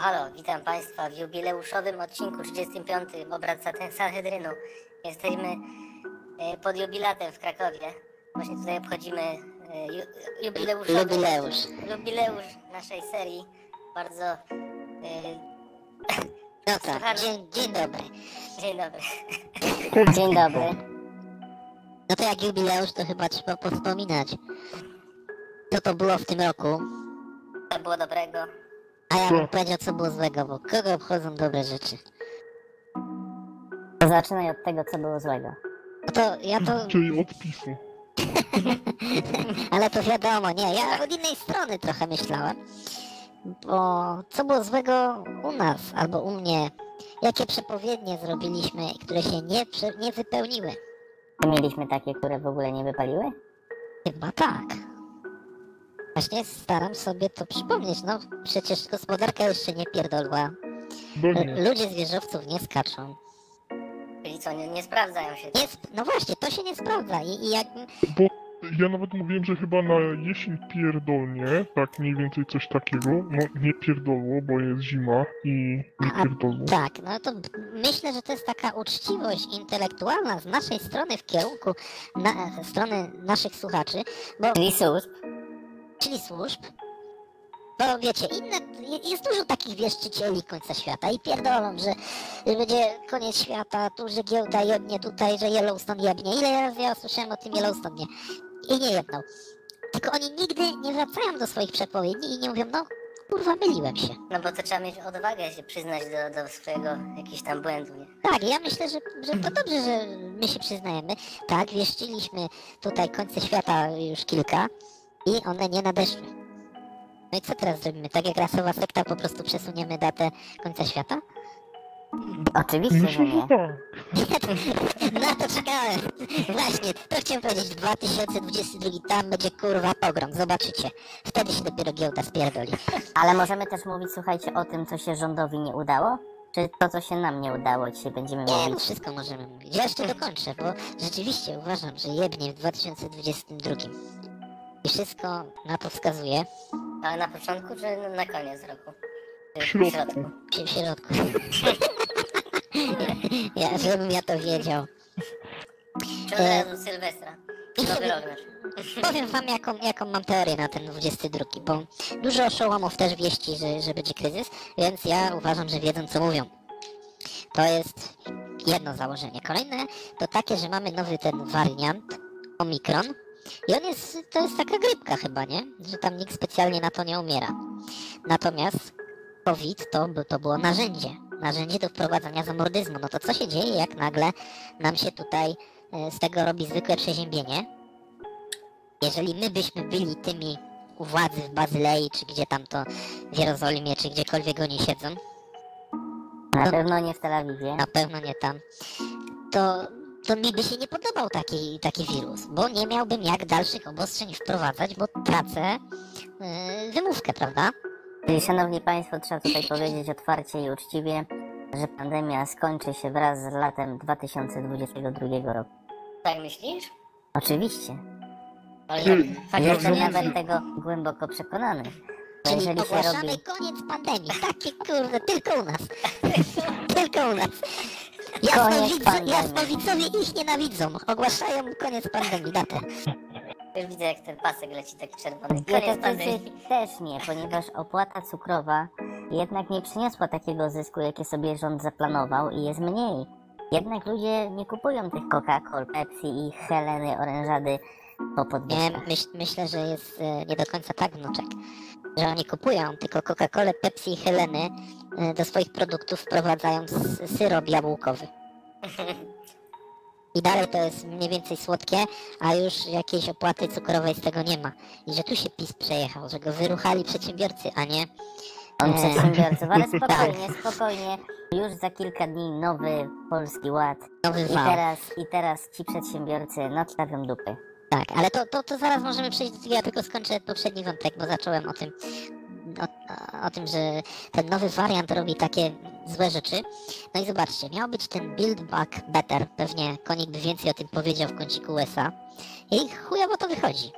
Halo, witam Państwa w jubileuszowym odcinku 35 obrad Sa- Sanhedrynu. Jesteśmy e, pod jubilatem w Krakowie. Właśnie tutaj obchodzimy e, ju, jubileuszowy Jubileusz. jubileusz naszej serii. Bardzo... e, Słuchamy. dzień, dzień dobry. Dzień dobry. Dzień dobry. No to jak jubileusz, to chyba trzeba powspominać. Co to było w tym roku? To było dobrego. A ja bym powiedział, co było złego, bo kogo obchodzą dobre rzeczy? To zaczynaj od tego, co było złego. No to ja to... Czyli odpisu. Ale to wiadomo, nie, ja od innej strony trochę myślałem. Bo co było złego u nas, albo u mnie? Jakie przepowiednie zrobiliśmy, które się nie, prze, nie wypełniły? Mieliśmy takie, które w ogóle nie wypaliły? Chyba tak. Właśnie staram sobie to przypomnieć, no przecież gospodarka jeszcze nie pierdolła. Pewnie. Ludzie z wieżowców nie skaczą. Czyli co, nie, nie sprawdzają się. Nie sp- no właśnie, to się nie sprawdza i, i jak... Bo ja nawet mówiłem, że chyba na jesień pierdolnie, tak mniej więcej coś takiego. No nie pierdolło, bo jest zima i nie A- pierdolło. Tak, no to myślę, że to jest taka uczciwość intelektualna z naszej strony w kierunku na, strony naszych słuchaczy, bo. Czyli służb. Bo wiecie, inne, je- jest dużo takich wieszczycieli końca świata i pierdolą, że, że będzie koniec świata, tu, że giełda jebnie tutaj, że Yellowstone jebnie. Ile razy ja słyszałem o tym Yellowstone nie? I nie jedną. Tylko oni nigdy nie wracają do swoich przepowiedni i nie mówią, no kurwa, myliłem się. No bo to trzeba mieć odwagę się przyznać do, do swojego jakiegoś tam błędu, nie? Tak, ja myślę, że, że to dobrze, że my się przyznajemy. Tak, wieszczyliśmy tutaj końce świata już kilka i one nie nadeszły. No i co teraz zrobimy? Tak jak rasowa sekta po prostu przesuniemy datę końca świata? Oczywiście, że nie. Na to czekałem. Właśnie, to chciałem powiedzieć. 2022 tam będzie kurwa pogrom, zobaczycie. Wtedy się dopiero giełda spierdoli. Ale możemy też mówić, słuchajcie, o tym, co się rządowi nie udało? Czy to, co się nam nie udało, dzisiaj będziemy Nie, no mówić? wszystko możemy mówić. Ja jeszcze dokończę, bo rzeczywiście uważam, że jebnie w 2022. I wszystko na to wskazuje. Ale na początku, czy na koniec roku? W środku. W środku. ja, żebym ja to wiedział. Czy od razu Sylwestra? Czy nowy rok nasz? Powiem wam, jaką, jaką mam teorię na ten 22, bo dużo oszołomów też wieści, że, że będzie kryzys, więc ja uważam, że wiedzą, co mówią. To jest jedno założenie. Kolejne to takie, że mamy nowy ten wariant, Omikron, i on jest, to jest taka grypka chyba, nie? Że tam nikt specjalnie na to nie umiera. Natomiast COVID to, to było narzędzie. Narzędzie do wprowadzania zamordyzmu. No to co się dzieje, jak nagle nam się tutaj e, z tego robi zwykłe przeziębienie? Jeżeli my byśmy byli tymi u władzy w Bazylei, czy gdzie tam to w Jerozolimie, czy gdziekolwiek oni siedzą, Na pewno nie w Tel Awiwie. na pewno nie tam, to, to mi by się nie podobał taki, taki wirus, bo nie miałbym jak dalszych obostrzeń wprowadzać, bo tracę yy, wymówkę, prawda? Czyli, szanowni państwo, trzeba tutaj powiedzieć otwarcie i uczciwie, że pandemia skończy się wraz z latem 2022 roku. Tak myślisz? Oczywiście. Ale ja- ja, ja- jestem ja- nawet tego głęboko przekonany. Czyli jeżeli się ogłaszamy robi... koniec pandemii. Takie kurde, tylko u nas. tylko u nas. Jasnowidzowie ich nienawidzą. Ogłaszają koniec pandemii, datę. Już widzę, jak ten pasek leci tak czerwony. Koniec Dietetycy pandemii. też nie, ponieważ opłata cukrowa jednak nie przyniosła takiego zysku, jakie sobie rząd zaplanował i jest mniej. Jednak ludzie nie kupują tych Coca-Col, Pepsi i Heleny, orężady po Nie, podwyżkach. myśl, myślę, że jest e, nie do końca tak, wnuczek. Że oni kupują tylko Coca-Colę, Pepsi i Heleny e, do swoich produktów wprowadzając syrop jabłkowy. I dalej to jest mniej więcej słodkie, a już jakiejś opłaty cukrowej z tego nie ma. I że tu się PiS przejechał, że go wyruchali przedsiębiorcy, a nie... On e, przedsiębiorców, ale Tak. spokojnie, spokojnie. Już za kilka dni nowy Polski Ład. Nowy I teraz, I teraz ci przedsiębiorcy nadstawią dupy. Tak, ale to, to, to zaraz możemy przejść do tego, ja tylko skończę poprzedni wątek, bo zacząłem o tym, o, o tym, że ten nowy wariant robi takie złe rzeczy. No i zobaczcie, miał być ten Build Back Better, pewnie Konik by więcej o tym powiedział w kąciku USA. I chujowo to wychodzi.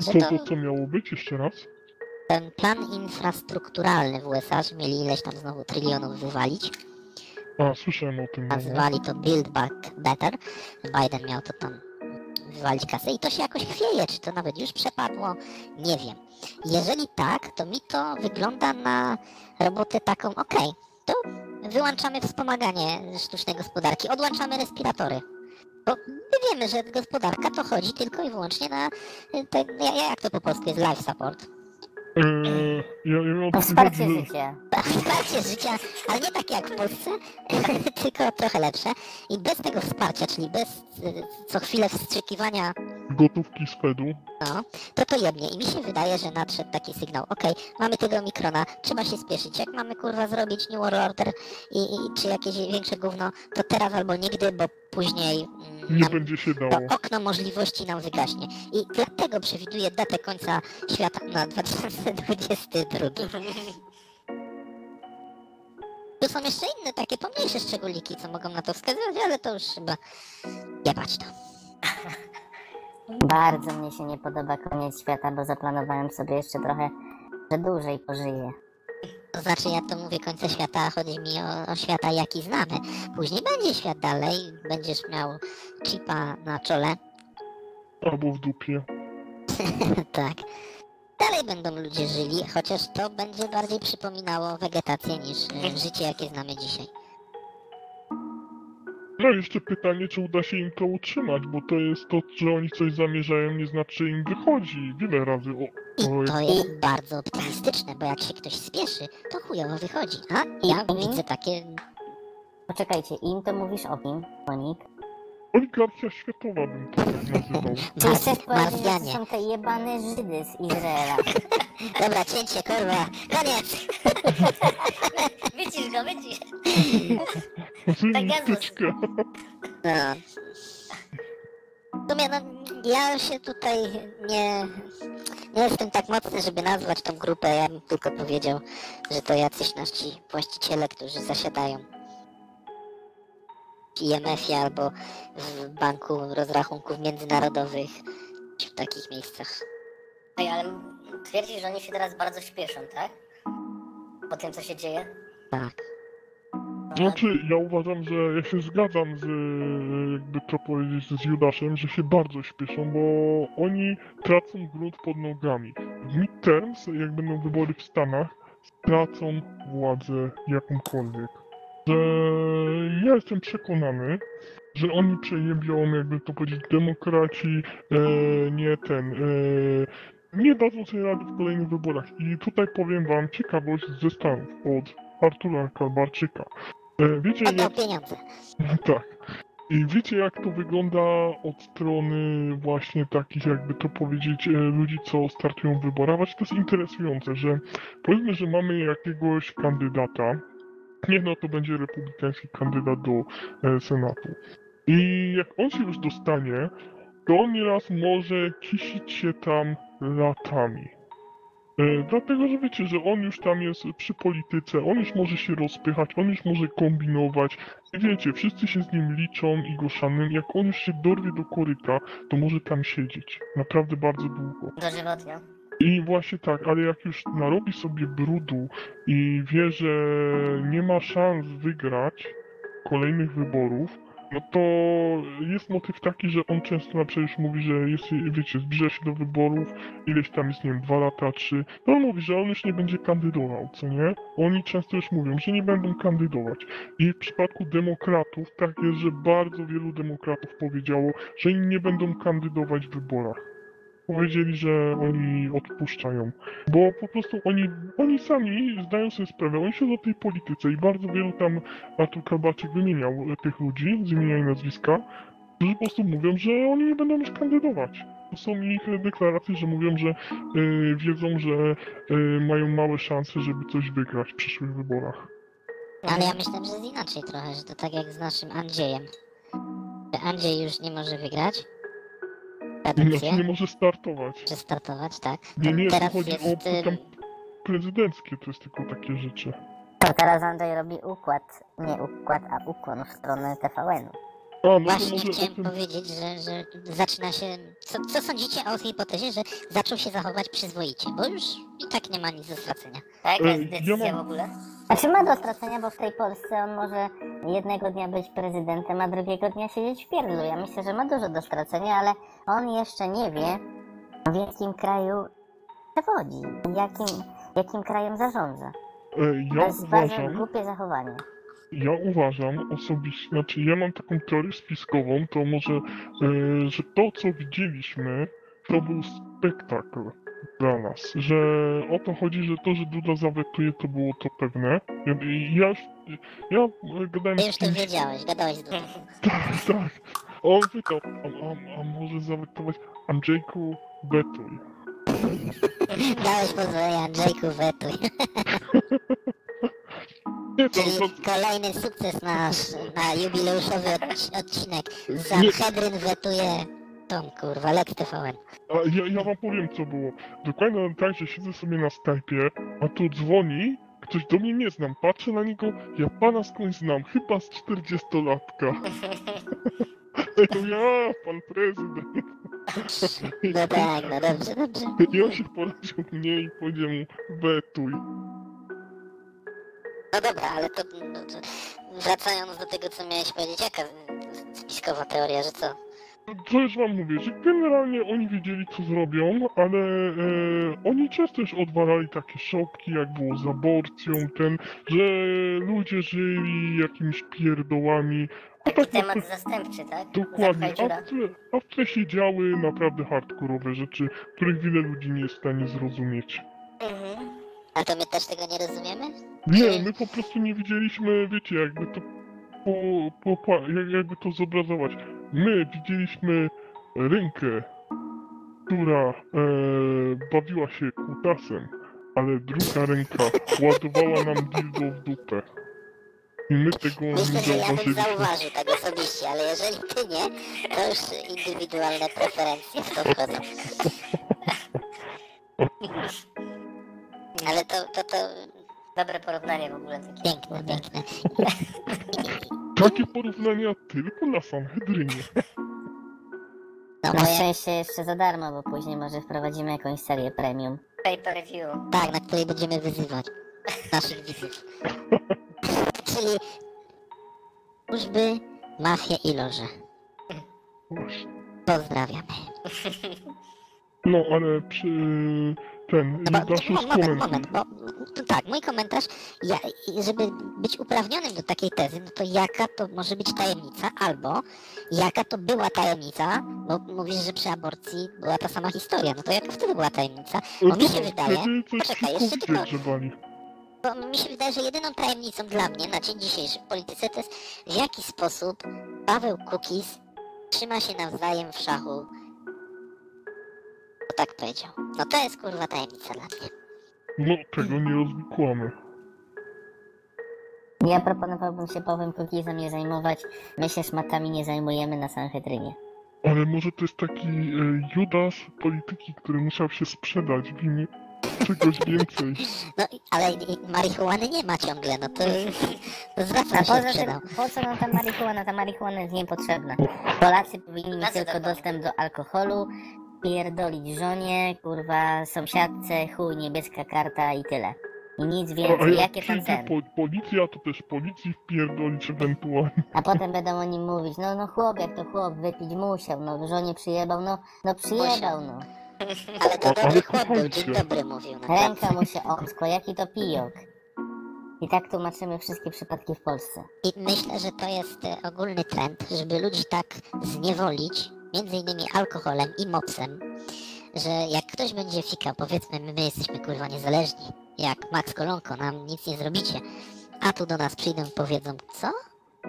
Że Co to, co miało być jeszcze raz? ten plan infrastrukturalny w USA, że mieli ileś tam znowu trylionów wywalić. A, słyszałem o tym. no. Nazywali to Build Back Better. Biden miał to tam wywalić kasę i to się jakoś chwieje, czy to nawet już przepadło, nie wiem. Jeżeli tak, to mi to wygląda na robotę taką, okej, to wyłączamy wspomaganie sztucznej gospodarki, odłączamy respiratory. Bo my wiemy, że gospodarka to chodzi tylko i wyłącznie na ten, jak to po polsku jest life support. Eee, ja, ja mam wsparcie że- życia. Wsparcie życia, ale nie takie jak w Polsce, tylko trochę lepsze. I bez tego wsparcia, czyli bez y, co chwilę wstrzykiwania, gotówki z Fedu. no, to to jednie. I mi się wydaje, że nadszedł taki sygnał, okej, mamy tego mikrona, trzeba się spieszyć. Jak mamy kurwa zrobić New World Order i, i czy jakieś większe gówno, to teraz albo nigdy, bo później Nie będzie się to dało. okno możliwości nam wygaśnie. I dlatego przewiduję datę końca świata na 2022. Tu są jeszcze inne takie pomniejsze szczególiki, co mogą na to wskazywać, ale to już chyba jebać to. Bardzo mnie się nie podoba koniec świata, bo zaplanowałem sobie jeszcze trochę, że dłużej pożyję. To znaczy ja to mówię końca świata, a chodzi mi o, o świata jaki znamy. Później będzie świat dalej, będziesz miał chipa na czole, Albo w dupie. tak. Dalej będą ludzie żyli, chociaż to będzie bardziej przypominało wegetację niż e, życie jakie znamy dzisiaj. No i jeszcze pytanie, czy uda się im to utrzymać, bo to jest to, że oni coś zamierzają, nie znaczy, im wychodzi. Wiele razy o, I to jest bardzo optymistyczne, bo jak się ktoś spieszy, to chujowo wychodzi. A ja I- widzę takie... Poczekajcie, im to mówisz o kim, Monik? oligarchia światowa bym to tak nazywał. Mars, chcesz powiedzieć, że to Marsjanie. są te jebane Żydy z Izraela? Dobra, cięcie, kurwa, koniec! Wycisz go, wycisz. Zynityczka. No. Sumie, no, ja się tutaj nie... Nie jestem tak mocny, żeby nazwać tą grupę, ja bym tylko powiedział, że to jacyś nasi właściciele, którzy zasiadają w IMF-ie albo w Banku Rozrachunków Międzynarodowych w takich miejscach. Ej, ale twierdzisz, że oni się teraz bardzo śpieszą, tak? Po tym, co się dzieje? Tak. Znaczy, ja uważam, że ja się zgadzam z, jakby powiedzieć, z Judaszem, że się bardzo śpieszą, bo oni tracą grunt pod nogami. W midterms, jak będą wybory w Stanach, stracą władzę jakąkolwiek. Że ja jestem przekonany, że oni przejebią, jakby to powiedzieć, demokraci, e, nie ten, e, nie dadzą sobie rady w kolejnych wyborach. I tutaj powiem wam ciekawość ze Stanów od Artura Kalbarczyka. E, wiecie, jak, pieniądze. tak. I wiecie, jak to wygląda od strony właśnie takich, jakby to powiedzieć, e, ludzi, co startują w wyborach? Właśnie to jest interesujące, że powiedzmy, że mamy jakiegoś kandydata, niech no to będzie republikański kandydat do e, Senatu. I jak on się już dostanie, to on nieraz może kisić się tam latami. E, dlatego, że wiecie, że on już tam jest przy polityce, on już może się rozpychać, on już może kombinować. I wiecie, wszyscy się z nim liczą i go szanują. Jak on już się dorwie do koryta, to może tam siedzieć. Naprawdę bardzo długo. Dożywotnio. I właśnie tak, ale jak już narobi sobie brudu i wie, że nie ma szans wygrać kolejnych wyborów, no to jest motyw taki, że on często na już mówi, że jest, wiecie, zbliża się do wyborów, ileś tam jest, nie wiem, dwa lata, trzy, to on mówi, że on już nie będzie kandydował, co nie? Oni często już mówią, że nie będą kandydować. I w przypadku demokratów tak jest, że bardzo wielu demokratów powiedziało, że nie będą kandydować w wyborach powiedzieli, że oni odpuszczają. Bo po prostu oni, oni sami zdają sobie sprawę, oni siedzą w tej polityce i bardzo wielu tam Artur Kalbaczyk wymieniał tych ludzi z imienia i nazwiska, którzy po prostu mówią, że oni nie będą już kandydować. Są ich deklaracje, że mówią, że e, wiedzą, że e, mają małe szanse, żeby coś wygrać w przyszłych wyborach. Ale ja myślę, że jest inaczej trochę, że to tak jak z naszym Andrzejem. Andrzej już nie może wygrać. Inaczej nie może startować. czy startować, tak. Nie, nie, teraz chodzi jest... o ym, tam prezydenckie, to jest tylko takie rzeczy. To teraz Andrzej robi układ, nie układ, a ukłon w stronę TVN-u. A, no to Właśnie może o chciałem tym... powiedzieć, że, że zaczyna się... Co, co sądzicie o hipotezie, że zaczął się zachować przyzwoicie? Bo już i tak nie ma nic do stracenia. A jaka E, jest ja decyzja mam- w ogóle? Znaczy ma do stracenia, bo w tej Polsce on może jednego dnia być prezydentem, a drugiego dnia siedzieć w pierdlu. Ja myślę, że ma dużo do stracenia, ale on jeszcze nie wie, w jakim kraju przewodzi, jakim, jakim krajem zarządza. E, To ja jest bardzo uważam, głupie zachowanie. ja uważam osobiście, znaczy ja mam taką teorię spiskową, to może, e, że to co widzieliśmy, to był spektakl dla nas, że o to chodzi, że to, że Duda zawetuje, to było to pewne. Ja, ja już, ja gadałem Ty już to wiedziałeś, gadałeś z Dudą. tak, tak, on pytał, a, a, a może zawetować Andrzejku Betuj. Dałeś pozwolenie Andrzejku wetuj. Nie, to, Czyli to, kolejny sukces nasz na jubileuszowy odci- odcinek. Sanhedryn wetuje Tom, kurwa, Lek TVN. A ja, ja wam powiem co było. Dokładnie tak, że siedzę sobie na Skype'ie, a tu dzwoni, ktoś do mnie nie znam, patrzę na niego, ja pana skądś znam, chyba z 40-latka. Ja mówię, a, pan prezydent. No tak, no dobrze, dobrze. Się poradził mnie i powiedział mu, wetuj. No dobra, ale to, no, to wracając do tego, co miałeś powiedzieć, jaka spiskowa teoria, że co? Co już wam mówię, że generalnie oni wiedzieli co zrobią, ale e, oni często też odwalali takie szopki, jak było z aborcją, ten, że ludzie żyli jakimiś pierdołami. A Taki tak temat zastępczy, tak? Dokładnie, a w, tle, a w tle się działy naprawdę hardkorowe rzeczy, których wiele ludzi nie jest w stanie zrozumieć. Mhm. A to my też tego nie rozumiemy? Nie, my po prostu nie widzieliśmy, wiecie, jakby to po, po, po, jak- jakby to zobrazować. My widzieliśmy rękę, która e, bawiła się kutasem, ale druga ręka ładowała nam dildo w dupę. I my tego nie Myślę, że ja bym zauważył tak osobiście, ale jeżeli ty nie, to już indywidualne preferencje w to wchodzą. Ale to, to, to Dobre porównanie w ogóle piękne, piękne. Takie porównania tylko na Sanhedrynie. No Na moje, szczęście jeszcze za darmo, bo później może wprowadzimy jakąś serię premium. Pay per view. tak, na której będziemy wyzywać naszych widzów. Czyli służby, mafie i loże. Pozdrawiamy. No, ale przy ten No skomentuj. to tak, mój komentarz, ja, żeby być uprawnionym do takiej tezy, no to jaka to może być tajemnica, albo jaka to była tajemnica, bo mówisz, że przy aborcji była ta sama historia, no to jaka wtedy była tajemnica? Bo mi się wydaje, poczekaj, jeszcze tylko- bo mi się wydaje, że jedyną tajemnicą dla mnie na dzień dzisiejszy w polityce to jest w jaki sposób Paweł Kukiz trzyma się nawzajem w szachu. Bo tak powiedział. No to jest kurwa tajemnica dla mnie. No, tego nie rozwikłamy. Ja proponowałbym się Pawłem Kukizem nie zajmować. My się szmatami nie zajmujemy na Sanhedrynie. Ale może to jest taki e, Judas polityki, który musiał się sprzedać w imię czegoś więcej. No, i- ale i- i marihuany nie ma ciągle, no to, A się poza sprzedał? tym, po co nam ta marihuana? Ta marihuana jest niepotrzebna. Polacy powinni mieć tylko dostęp do alkoholu, pierdolić żonie, kurwa, sąsiadce, chuj, niebieska karta i tyle. I nic więcej, jak jakie tam przyjdzie ten. po, policja, to też policji wpierdolić ewentualnie. A potem będą o nim mówić, no no chłop, jak to chłop, wypić musiał, no żonie przyjebał, no, no przyjebał, no. Ale to A- dobry chłop był, dzień słuchajcie. dobry mówił. No tak. Ręka mu się omskła, jaki to pijok. I tak tłumaczymy wszystkie przypadki w Polsce. I myślę, że to jest e, ogólny trend, żeby ludzi tak zniewolić, między innymi alkoholem i mopsem, że jak ktoś będzie fikał, powiedzmy, my, my jesteśmy kurwa niezależni, jak Max Kolonko, nam nic nie zrobicie, a tu do nas przyjdą i powiedzą, co?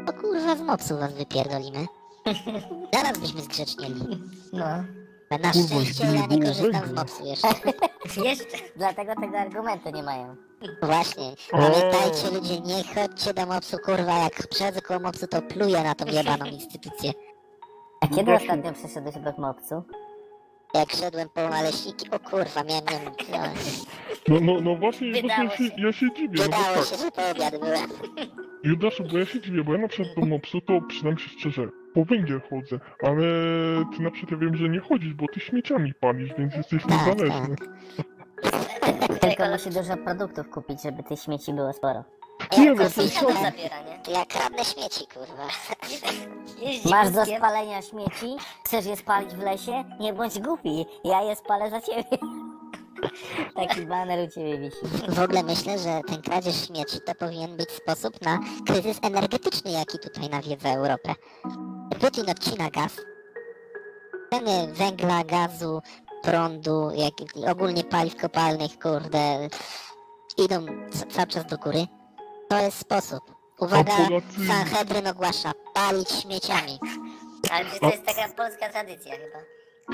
To kurwa z mopsu was wypierdolimy. Zaraz byśmy zgrzecznieli. No. Na Kurwa, szczęście ja nie korzystam z węgla. mopsu jeszcze. Jeszcze. Dlatego tego argumentu nie mają. Właśnie. Pamiętajcie ludzie, nie chodźcie do mopsu, kurwa, jak przychodzę koło mopsu, to pluję na tą jebaną instytucję. A kiedy Właśnie. ostatnio przyszedłeś do Mopsu? Jak szedłem po naleśniki, o kurwa, miałem, miałem, no, No, no, no właśnie, Wydało właśnie ja, się, ja się dziwię, no bo wydało tak. się, że po obiad byłem. Judaszu, bo ja się dziwię, bo ja na przykład do mopsu, to przynam się szczerze, po węgiel chodzę, ale ty na przykład ja wiem, że nie chodzisz, bo ty śmieciami palisz, więc jesteś Tak, niezależny. Tylko musi dużo produktów kupić, żeby tych śmieci było sporo. To sąsiada co? zabiera, nie? To ja kradnę śmieci, kurwa. Jeździ Masz do wózkiem. spalenia śmieci? Chcesz je spalić w lesie? Nie bądź głupi, ja je spalę za ciebie. Taki baner u ciebie wisi. W ogóle myślę, że ten kradzież śmieci to powinien być sposób na kryzys energetyczny, jaki tutaj nawiedza Europę. Putin odcina gaz. Ceny węgla, gazu, prądu, jak ogólnie paliw kopalnych, kurde, idą ca- cały czas do góry. To jest sposób. Uwaga, A Polacy- Sanhedryn ogłasza palić śmieciami. Ale to jest taka polska tradycja chyba.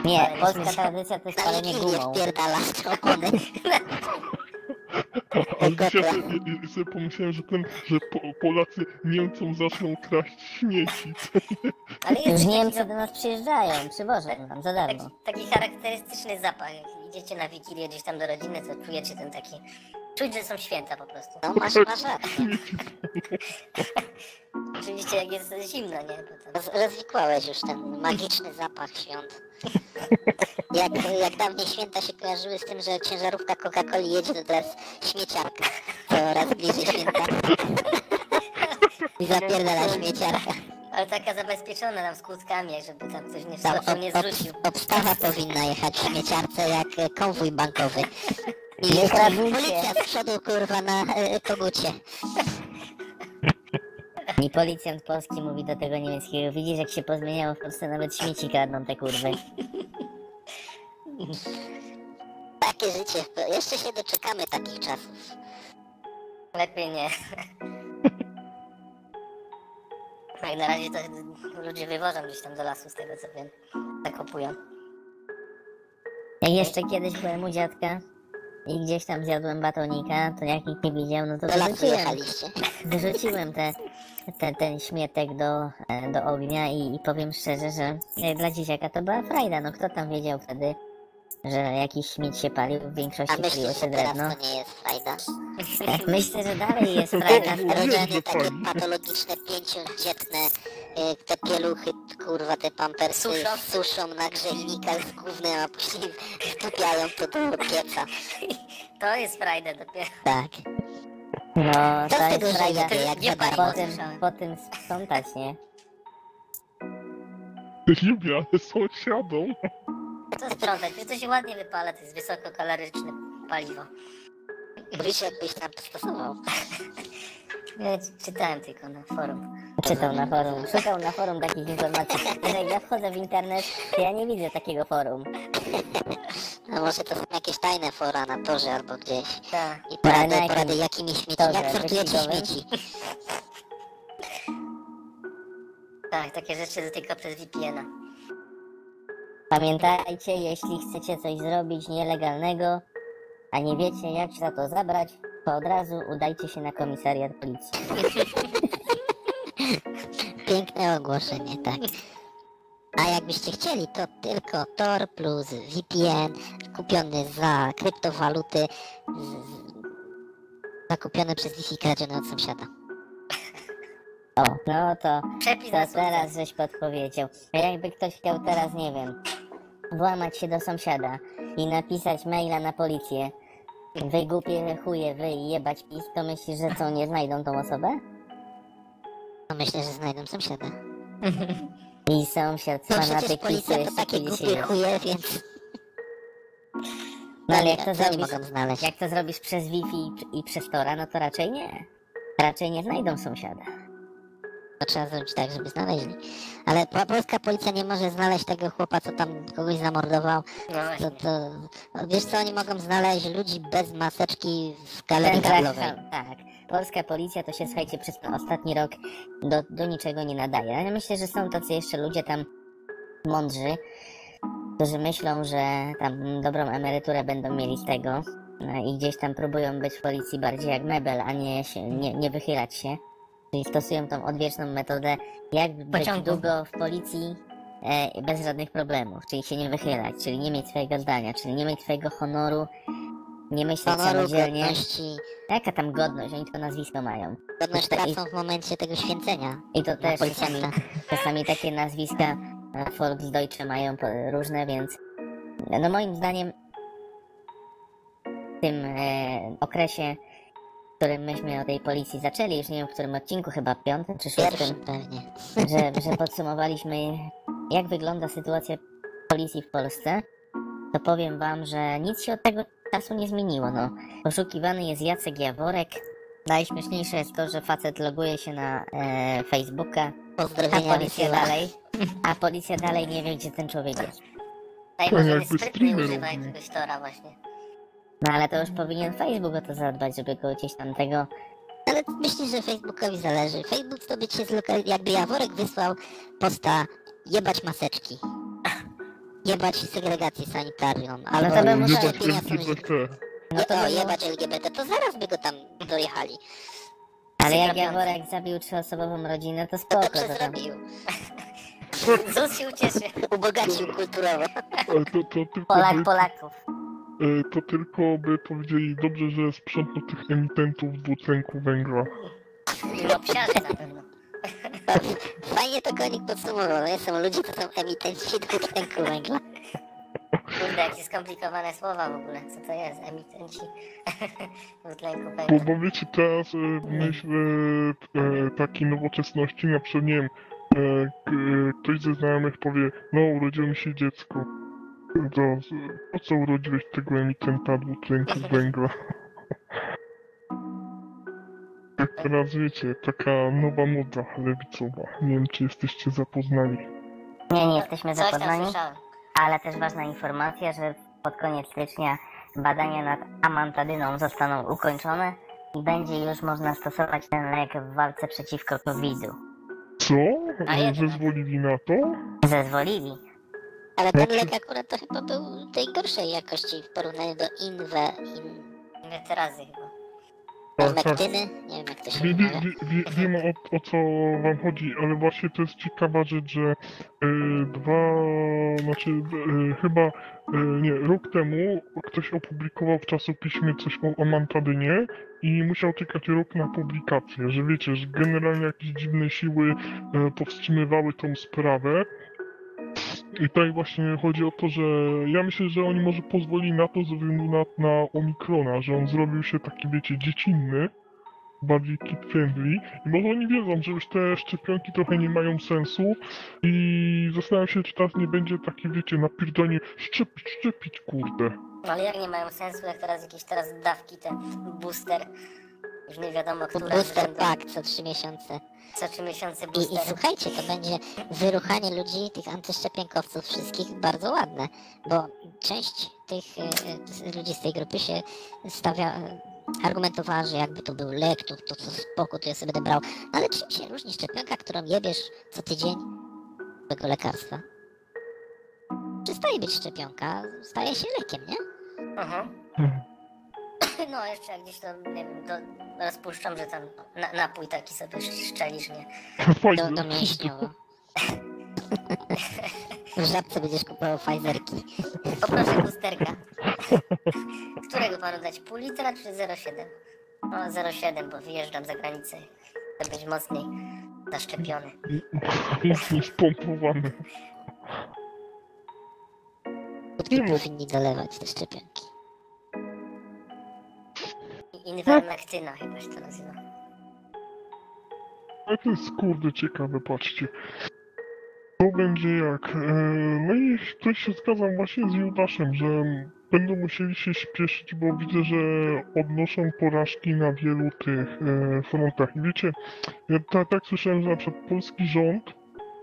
Nie, Ale polska tradycja to jest Na palenie Wigilię gumą. wpierdala opony. A dzisiaj sobie, sobie pomyślałem, że ten, że po, Polacy Niemcom zaczną kraść śmieci. Ale jest Już taki, Niemcy do nas przyjeżdżają, przywożą nam za darmo. taki, charakterystyczny zapach. Jak idziecie na Wigilię gdzieś tam do rodziny, to czujecie ten taki... Czuć, że są święta po prostu. No masz, masz rację. Oczywiście jak jest zimno, nie? Tam... Roz, rozwikłałeś już ten magiczny zapach świąt. Jak, jak dawniej święta się kojarzyły z tym, że ciężarówka Coca-Coli jedzie, to teraz śmieciarka. Coraz bliżej święta. I zapierdala śmieciarka. Ale taka zabezpieczona tam z kłódkami, żeby tam ktoś nie nie ob, ob, zrzucił. obstawa powinna jechać w śmieciarce jak e, konwój bankowy. I kradnijcie. policja z przodu kurwa na e, kogucie. I policjant polski mówi do tego niemieckiego, widzisz jak się pozmieniało w Polsce, nawet śmieci kradną te kurwy. Takie życie. Jeszcze się doczekamy takich czasów. Lepiej nie. Jak na razie to ludzie wywożą gdzieś tam do lasu, z tego co wiem. Zakopują. Jak jeszcze kiedyś byłem u dziadka i gdzieś tam zjadłem batonika, to jak nikt nie widział, no to Do wyrzuciłem. Wyrzuciłem te, te, ten śmietek do, e, do ognia i, i powiem szczerze, że dla dzieciaka to była frajda. No kto tam wiedział wtedy, że jakiś śmieć się palił, w większości myślisz, paliło się teraz drewno. to nie jest frajda? Myślę, że dalej jest frajda. Rodzenie takie patologiczne, pięciodzietne, y, te pieluchy, kurwa, te pampersy Suszą. suszą na grzejnikach z gównem, a później wtupiają to do pieca. To jest frajda dopiero. Tak. No, Co to z tego jest frajda. jak Nie? Po tym, po tym sprzątać, nie? Lubię, ale sąsiadą. Co sprzątać? To się ładnie wypala, to jest wysokokaloryczne paliwo. Wiesz, jakbyś tam stosował. Ja czytałem tylko na forum. Czytał na forum, szukał na forum takich informacji. Jak ja wchodzę w internet, to ja nie widzę takiego forum. No może to są jakieś tajne fora na torze albo gdzieś. Tak. I porady, na porady jakimi śmieci, torze? jak sortujecie śmieci. Tak, takie rzeczy tylko przez VPN-a. Pamiętajcie, jeśli chcecie coś zrobić nielegalnego, a nie wiecie jak się za to zabrać, to od razu udajcie się na komisariat policji. Piękne ogłoszenie, tak. A jakbyście chcieli, to tylko Tor plus VPN kupiony za kryptowaluty, z- zakupiony przez Wi-Fi kradziony od sąsiada. O, no to, Przepis to teraz żeś podpowiedział. A Jakby ktoś chciał teraz, nie wiem, włamać się do sąsiada i napisać maila na policję, wy głupie chuje, wy jebać pis, to myślisz, że co, nie znajdą tą osobę? No myślę, że znajdą sąsiada. I sąsiad No pisu policja to takie 50 głupie chuje, więc... No ale co jak to zrobisz, jak to zrobisz przez Wi-Fi i, i przez Tora, no to raczej nie. Raczej nie znajdą sąsiada. To trzeba zrobić tak, żeby znaleźli. Ale po, polska policja nie może znaleźć tego chłopa, co tam kogoś zamordował. No To, to, wiesz co, oni mogą znaleźć ludzi bez maseczki w galerii handlowej. tak, tak. Polska policja to się, słuchajcie, przez ten ostatni rok do, do niczego nie nadaje. Ale myślę, że są tacy jeszcze ludzie tam mądrzy, którzy myślą, że tam dobrą emeryturę będą mieli z tego no i gdzieś tam próbują być w policji bardziej jak mebel, a nie, się, nie, nie wychylać się. Czyli stosują tą odwieczną metodę, jak być Pociągu. długo w policji e, bez żadnych problemów, czyli się nie wychylać, czyli nie mieć swojego zdania, czyli nie mieć swojego honoru nie myśleć Honoru, samodzielnie. godności, Jaka tam godność, oni tylko nazwisko mają. godność I- tracą w momencie tego święcenia. I to też czasami, policjanta. czasami takie nazwiska e, Volksdeutsche mają po- różne, więc no moim zdaniem w tym e, okresie, którym myśmy o tej policji zaczęli, już nie wiem w którym odcinku, chyba piątym czy szóstym, pewnie. że, że podsumowaliśmy jak wygląda sytuacja policji w Polsce, to powiem wam, że nic się od tego czasu nie zmieniło. No. Poszukiwany jest Jacek Jaworek. Najśmieszniejsze jest to, że facet loguje się na e, Facebooka, a policja dalej, a policja dalej nie wie, gdzie ten człowiek jest. Tutaj może streamer używa jakiegoś tora właśnie. No ale to już powinien Facebook o to zadbać, żeby go gdzieś tam tego... Ale myślisz, że Facebookowi zależy. Facebook sobie cię zlokalizuje. Jakby Jaworek wysłał posta jebać maseczki. Jebać segregację sanitarną. Albo to by musiał-. No to by jebać LGBT, to zaraz by go tam dojechali. Ale jak. Jaworek zabił trzyosobową rodzinę, to To spoko. To tam... zrobił. ZUS się ucieszy. Ubogacił kulturowo. Ale to, to, Polak by, Polaków. E, to tylko by powiedzieli dobrze, że sprzątnął tych emitentów dwutlenku węgla. Obsiarze na pewno. Fajnie to konik podsumował. No są ludzie, to są emitenci dwutlenku węgla. Kurde, jakie skomplikowane słowa w ogóle. Co to jest? Emitenci dwutlenku Bo, węgla. bo wiecie, teraz e, myśl e, e, takiej nowoczesności, na przykład, nie wiem, e, ktoś ze znajomych powie, no urodziło mi się dziecko. To z- po co urodziłeś tego emitenta dwutlenku węgla? Tak teraz wiecie, taka nowa moda lewicowa. Nie wiem, czy jesteście zapoznani. Nie, nie jesteśmy Coś zapoznani. Ale też ważna informacja, że pod koniec stycznia badania nad amantadyną zostaną ukończone i będzie już można stosować ten lek w walce przeciwko COVID-u. Co? Zezwolili na to? Zezwolili. Ale ten lek akurat to chyba był tej gorszej jakości w porównaniu do Inwe, in... Weterazy chyba. Tak, tak. Mektyny. Nie wiem jak to się Wie, wie, wymawia. wie, wie, wiem o, o co wam chodzi, ale właśnie to jest ciekawa rzecz, że e, dwa, znaczy e, chyba, e, nie, rok temu ktoś opublikował w czasopiśmie coś o amantadynie i musiał czekać rok na publikację, że wiecie, że generalnie jakieś dziwne siły e, powstrzymywały tą sprawę. I tutaj właśnie chodzi o to, że ja myślę, że oni może pozwolili na to ze względu na, na Omikrona, że on zrobił się taki, wiecie, dziecinny, bardziej kid friendly i może oni wiedzą, że już te szczepionki trochę nie mają sensu i zastanawiam się, czy teraz nie będzie takie, wiecie, napierdanie szczepić, szczepić, kurde. No ale jak nie mają sensu, jak teraz jakieś teraz dawki, te booster. Już nie wiadomo, które Booster będą. pack co trzy miesiące. Co trzy miesiące I, I słuchajcie, to będzie wyruchanie ludzi, tych antyszczepionkowców wszystkich bardzo ładne, bo część tych e, e, ludzi z tej grupy się stawia, e, argumentowała, że jakby to był lek, to, to co spoko, to ja sobie będę brał. No ale czym się różni szczepionka, którą jebiesz co tydzień tego lekarstwa? Przestaje być szczepionka, staje się lekiem, nie? Mhm. Mhm. No jeszcze jak gdzieś to, nie wiem, to rozpuszczam, że tam na, napój taki sobie szczelisz, nie? Do, do mięśniowo. W żabce będziesz kupował Pfizerki. Poproszę boosterka. Którego panu dać? Pół litra czy 0,7? No 0,7, bo wyjeżdżam za granicę. Chcę być mocniej zaszczepiony. Mocno spompowany. Kutki Nie no. powinni dolewać te szczepionki. I Invermectyna chyba się to nazywa. Ale to jest kurde ciekawe, patrzcie. To będzie jak. E, no i tutaj się zgadzam właśnie z Judaszem, że będą musieli się śpieszyć, bo widzę, że odnoszą porażki na wielu tych e, frontach. I wiecie, ja tak, tak słyszałem, że na przykład polski rząd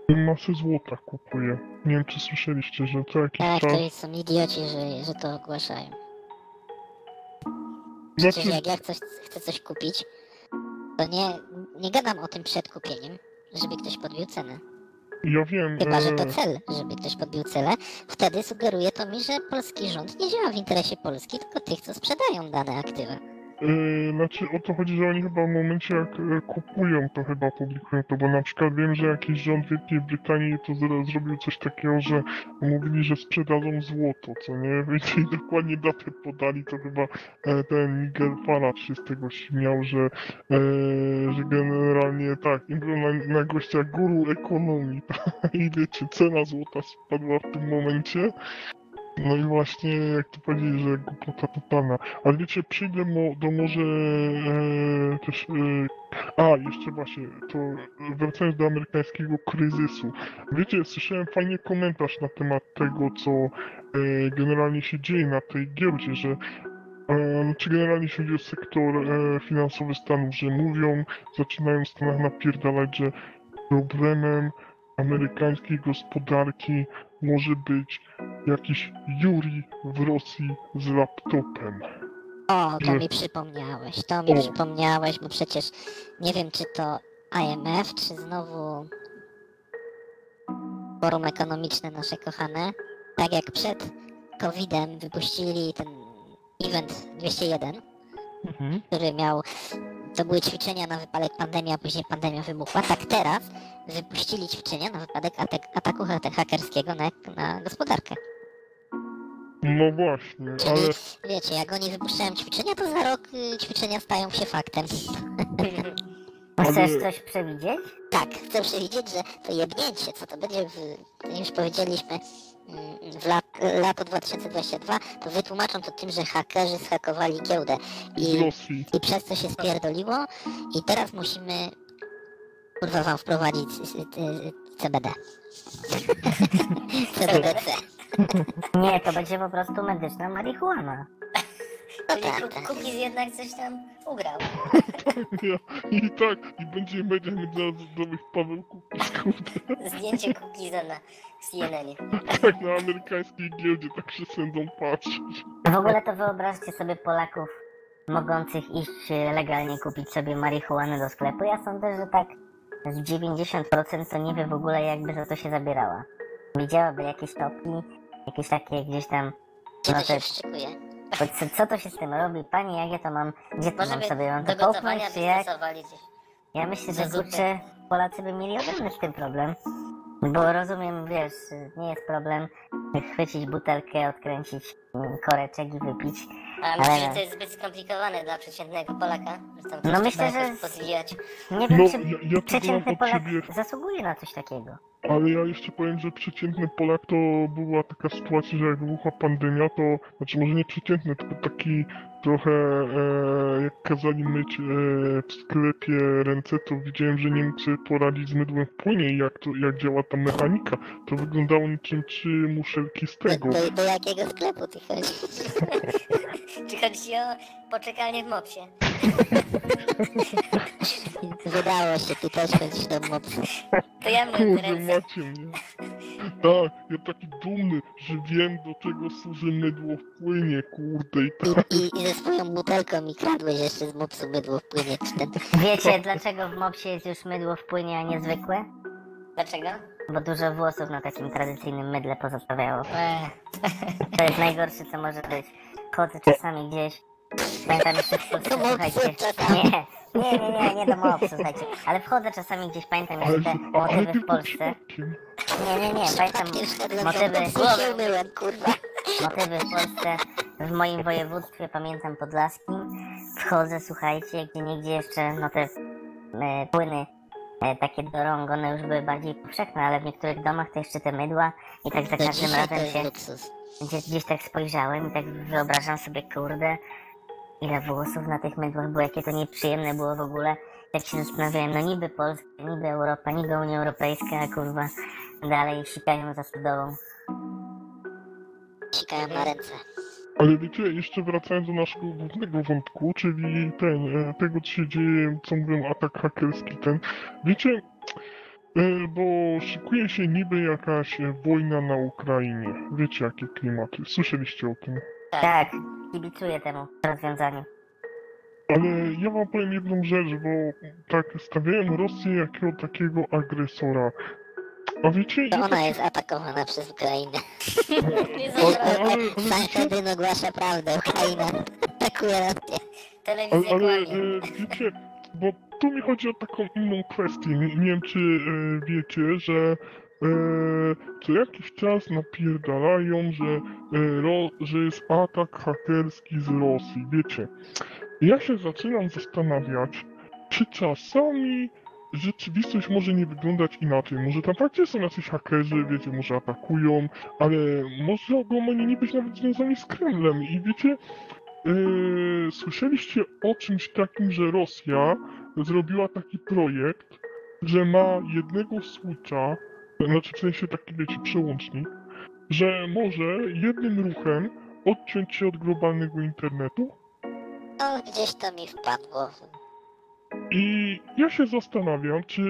masę złota kupuje. Nie wiem, czy słyszeliście, że co jakiś Tak, czas. to są idioci, że, że to ogłaszają. Przecież Znaczy, jak ja coś, chcę coś kupić, to nie, nie gadam o tym przed kupieniem, żeby ktoś podbił cenę. ja wiem. Chyba, że to e, cel, żeby ktoś podbił cenę. Wtedy sugeruje to mi, że polski rząd nie działa w interesie Polski, tylko tych, co sprzedają dane aktywa. Yy, znaczy o to chodzi, że oni chyba w momencie jak e, kupują, to chyba publikują to, bo na przykład wiem, że jakiś rząd Wielkiej Brytanii to zro- zrobił coś takiego, że mówili, że sprzedadzą złoto, co nie? Wiecie, i dokładnie datę podali, to chyba e, ten Nigel Farage się z tego śmiał, że, e, że generalnie tak, im było na, na gościa guru ekonomii, i wiecie, cena złota spadła w tym momencie, no i właśnie, jak to powiedzieć, że głupota totalna. Ale wiecie, przyjdę do może e, też... E, a, jeszcze właśnie, to wracając do amerykańskiego kryzysu. Wiecie, słyszałem fajny komentarz na temat tego, co e, generalnie się dzieje na tej giełdzie, że e, czy generalnie jeśli chodzi o sektor e, finansowy Stanów, że mówią, zaczynają w Stanach napierdalać, że problemem amerykańskiej gospodarki może być jakiś Yuri w Rosji z laptopem. O, to Że- mi przypomniałeś, to mi O. przypomniałeś, bo przecież nie wiem, czy to IMF, czy znowu Forum Ekonomiczne nasze kochane, tak jak przed COVID-em wypuścili ten event 201, który miał, to były ćwiczenia na wypadek pandemii, a później pandemia wybuchła, tak teraz wypuścili ćwiczenia na wypadek atak, ataku ha- hakerskiego na, na gospodarkę. No właśnie, Czyli ale wiecie, jak oni wypuszczają ćwiczenia, to za rok y, ćwiczenia stają się faktem. Ale- Chcesz coś przewidzieć? Tak, chcę przewidzieć, że to jebnięcie, co to będzie, w, już powiedzieliśmy, mm, w lato 2022, to wytłumaczą to tym, że hakerzy zhakowali giełdę i, i przez to się spierdoliło i teraz musimy kurwa wam wprowadzić CBD. CBDC. Nie, to będzie po prostu medyczna marihuana. To Czyli prawda. Ku- Kukiz jednak coś tam ugrał. Ja, I tak, i będzie media międzynarodowych Paweł Kukiz, kurde, Zdjęcie Kukiza na CNN-ie. tak na amerykańskiej giełdzie, tak się sędzą patrzeć. W ogóle to wyobraźcie sobie Polaków mogących iść e, legalnie kupić sobie marihuanę do sklepu. Ja sądzę, że tak z 90% to nie wie w ogóle jakby za to się zabierała. Widziałaby jakieś topki, jakieś takie gdzieś tam... Gdzie No to się to- Co, co to się z tym robi? Pani, jak ja to mam... Gdzie to Może mam by sobie? Mam do to gotowania połknąć, czy jak? gdzieś. Ja myślę, że zupę. kurczę Polacy by mieli ode mnie z tym problem. Bo rozumiem, wiesz, nie jest problem chwycić butelkę, odkręcić mm, koreczek i wypić. A myślę, Ale- że to jest zbyt skomplikowane dla przeciętnego Polaka? Że tam No myślę, trzeba że- jakoś pozwijać. Nie wiem, No, czy ja, ja mam przeciętny od Polak siebie, zasługuje na coś takiego. ale ja jeszcze powiem, że przeciętny Polak to była taka sytuacja, że jak wybuchła pandemia, to, znaczy może nie przeciętny, tylko taki trochę, e, jak kazali myć e, w sklepie ręce, to widziałem, że nie mógł sobie poradzić z mydłem w płynie i jak, to, jak działa ta mechanika. To wyglądało niczym trzy muszelki z Do, tego. do, do jakiego sklepu ty chodzisz? Czy chodzi ci o poczekalnię w mopsie? Wydało się, ty też chodzisz do mocy. To ja Kurde, ręce. macie mnie. Tak, ja taki dumny, że wiem do czego służy mydło w płynie, kurde, i tak. I, i, I ze swoją butelką mi kradłeś jeszcze z mopsu mydło wpłynie czy ten. Wiecie, dlaczego w mopsie jest już mydło w płynie, a nie zwykłe? Dlaczego? Bo dużo włosów na takim tradycyjnym mydle pozostawiało. Eee, To jest najgorsze, co może być. Chodzę czasami gdzieś. Pamiętam jeszcze w Polsce, słuchajcie. Nie, nie, nie, nie, nie do mopsu, słuchajcie. Ale wchodzę czasami gdzieś, pamiętam jeszcze te motywy w Polsce. Nie, nie, nie, pamiętam motywy, kurwa. motywy w Polsce. W moim województwie, pamiętam podlaskim. Wchodzę, słuchajcie, gdzie niegdzie jeszcze, no te e, płyny takie do rąk, one już były bardziej powszechne, ale w niektórych domach to jeszcze te mydła i tak za Do każdym dzisiaj to razem jest się luksus. gdzieś, gdzieś tak spojrzałem i tak wyobrażam sobie, kurde, ile włosów na tych mydłach było, jakie to nieprzyjemne było w ogóle. Tak się zastanawiałem, no niby Polska, niby Europa, niby Unia Europejska, a kurwa, dalej sikają za studową. Sikają na ręce. Ale wiecie, jeszcze wracając do naszego głównego wątku, czyli ten, e, tego co się dzieje, co mówią, atak hakerski ten. Wiecie, e, bo szykuje się niby jakaś wojna na Ukrainie. Wiecie jakie klimaty, słyszeliście o tym. Tak, kibicuję temu rozwiązaniu. Ale ja wam powiem jedną rzecz, bo tak stawiałem Rosję jako takiego agresora. A wiecie, To ona tak- jest atakowana przez Ukrainę. Sanhedrin ogłasza prawdę. Ukraina atakuje Rosję. Ale, telewizję ale kłamie. e, wiecie, bo tu mi chodzi o taką inną kwestię. Nie, nie wiem, czy e, wiecie, że e, co jakiś czas napierdalają, że, e, ro, że jest atak hakerski z Rosji. Wiecie, ja się zaczynam zastanawiać, czy czasami rzeczywistość może nie wyglądać inaczej. Może tam faktycznie są jacyś hakerzy, wiecie, może atakują, ale może oni nie być nawet związani z Kremlem. I wiecie, Yy, słyszeliście o czymś takim, że Rosja zrobiła taki projekt, że ma jednego switcha, znaczy w sensie taki, wiecie, przełącznik, że może jednym ruchem odciąć się od globalnego internetu? No, gdzieś to mi wpadło. I ja się zastanawiam, czy